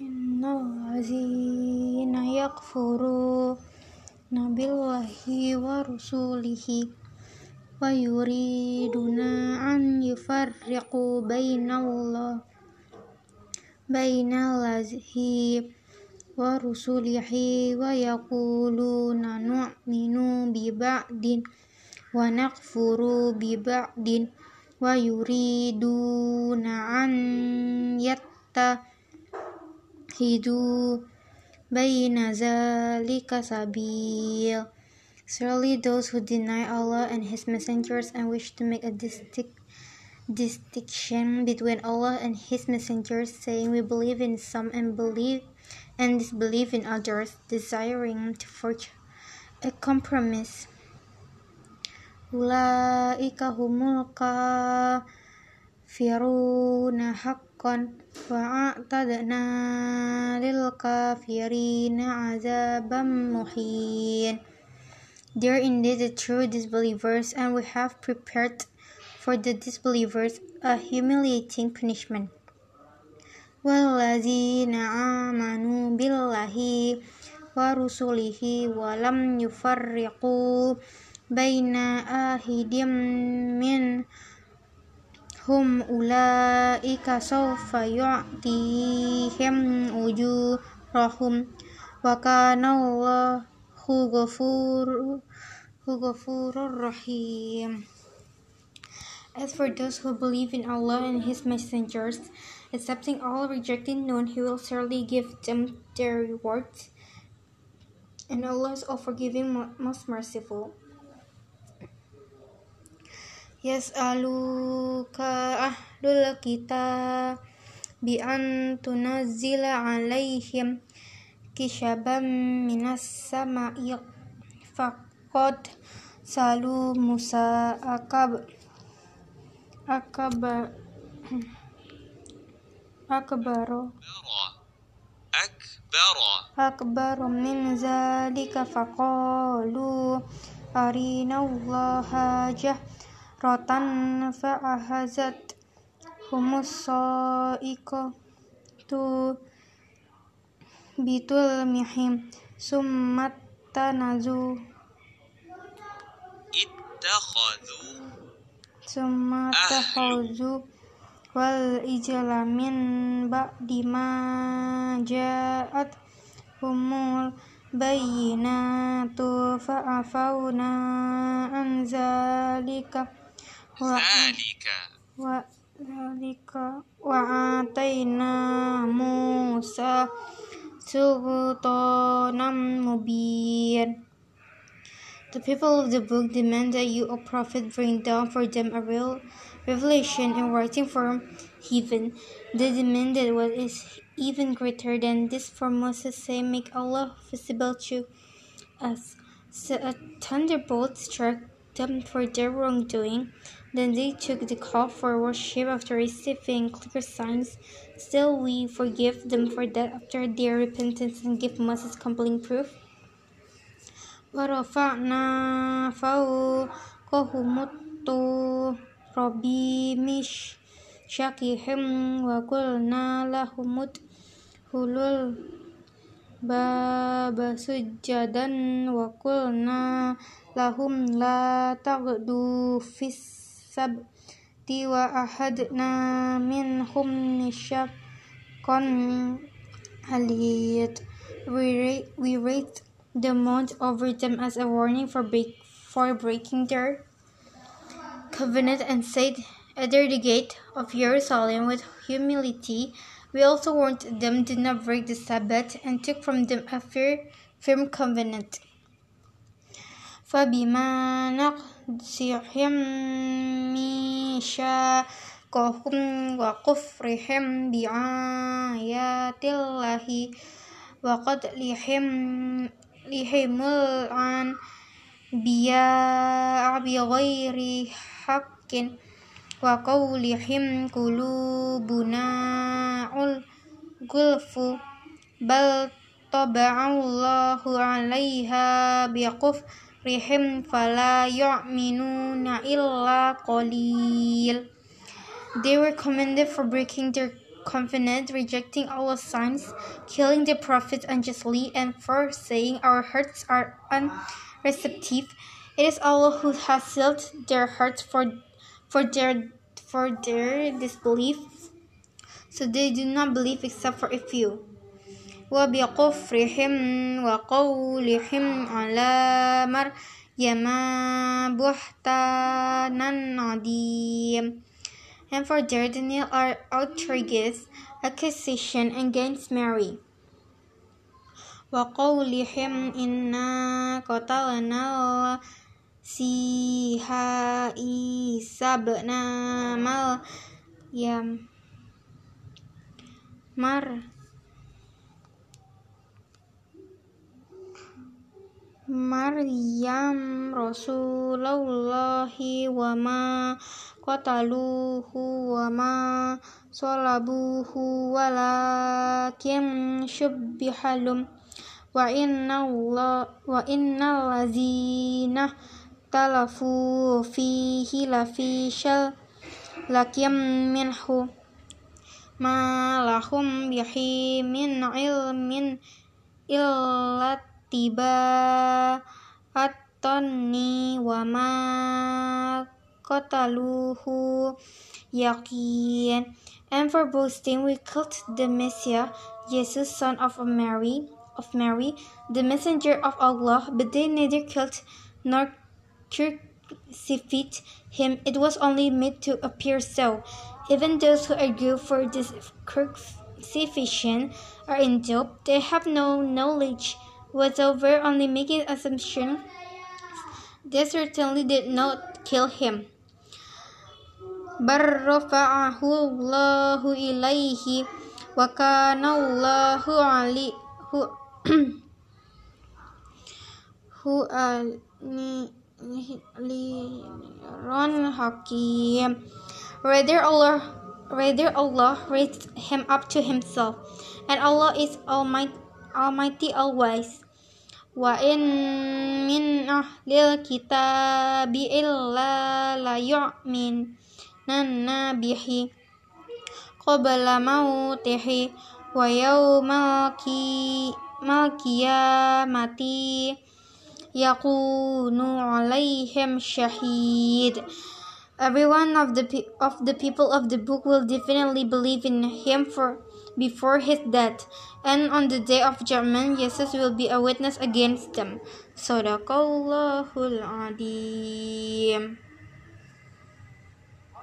innallazina yakfuru nabillahi wa rusulihi wa yuriduna an yufarriqu bainallah bainallahi wa rusulihi wa yaquluna nu'minu bi ba'din wa nakfuru bi ba'din wa yuriduna an yatta Hidu bayna zalika sabil. Surely those who deny Allah and His messengers and wish to make a distinct distinction between Allah and His messengers, saying we believe in some and believe and disbelieve in others, desiring to forge a compromise. Ulaika humul kafiruna haqq haqqan wa a'tadna lil kafirina azabam muhin. There indeed the true disbelievers and we have prepared for the disbelievers a humiliating punishment. Wallazina amanu billahi wa rusulihi wa lam yufarriqu baina ahidim min hum ulaika sawfa yu'tihim ujurahum wa kana Allahu ghafur ghafurur rahim As for those who believe in Allah and His messengers, accepting all, rejecting none, He will surely give them their rewards. And Allah is all forgiving, most merciful. yas'aluka ahlul kita bi antunazila alaihim kisabam minas sama yuk fakod salu Musa akab akaba akbaro akbaro akbaro min zalika faqalu arina allaha jah rotan fa'ahazat humus so'iko tu bitul mihim summat tanazu. Ittakhadhu summa takhadhu wal ijla min ba'di ma ja'at humul bayinatu fa'afawna an zalika. ذلك وذلك وآتينا موسى سلطانا مبين The people of the book demand that you, O Prophet, bring down for them a real revelation in writing from heaven. They demanded what is even greater than this for Moses, saying, Make Allah visible to us. So a thunderbolt struck them for their wrongdoing. Then they took the call for worship after receiving clear signs. Still, we forgive them for that after their repentance and give Moses compelling proof. ورفعنا فوقهم الطور بمشيخهم وقلنا لهم ادخلوا الباب سجدا وقلنا لهم لا تغدوا في السبت وأخذنا منهم ميثاقا غليظا We ra- we raised the mount over them as a warning for, break- for breaking their covenant and said, Enter the gate of Jerusalem with humility. We also warned them, Do not break the Sabbath, and took from them a fair, firm covenant. فبما نقصهم ميثاقهم وكفرهم بآيات الله وقتلهم لهم الأنبياء بغير حق وقولهم قلوبنا غلف بل طبع الله عليها dhikrihim fala yu'minuna illa qalil. They were commended for breaking their covenant, rejecting Allah's signs, killing the prophets unjustly, and for saying our hearts are unreceptive. It is Allah who has sealed their hearts for, for their for their disbelief, so they do not believe except for a few. وبكفرهم وقولهم على مريم بهتانا عظيم and for their denial are outrageous accusation against Mary. وقولهم إنا قتلنا سيها عيسى بن مريم مر Maryam Rasulullah wa ma qataluhu wa ma salabuhu walakin syubbihalum wa inna Allah wa inna lazina talafu fihi lafi syal lakim minhu. Ma lahum bihi min ilmin illat tiba atoni wama kotaluhu yakin and for boasting we killed the Messiah Jesus son of Mary of Mary the messenger of Allah. But they neither killed nor crucified him. It was only made to appear so. Even those who argue for this crucifixion are in doubt. They have no knowledge over only making assumption. They certainly did not kill him. برفعه الله إليه وكان الله علي هو هو حكيم Rather Allah rather Allah raised him up to himself and Allah is almighty Almighty always. Wa in min ahlil kitabi illa la yu'min nanna bihi qabla mautihi wa yawmal qiyamati yakunu alaihim shahid. Every one of the of the people of the book will definitely believe in him for before his death, and on the day of judgment, Jesus will be a witness against them. Sadaqallahul Adim.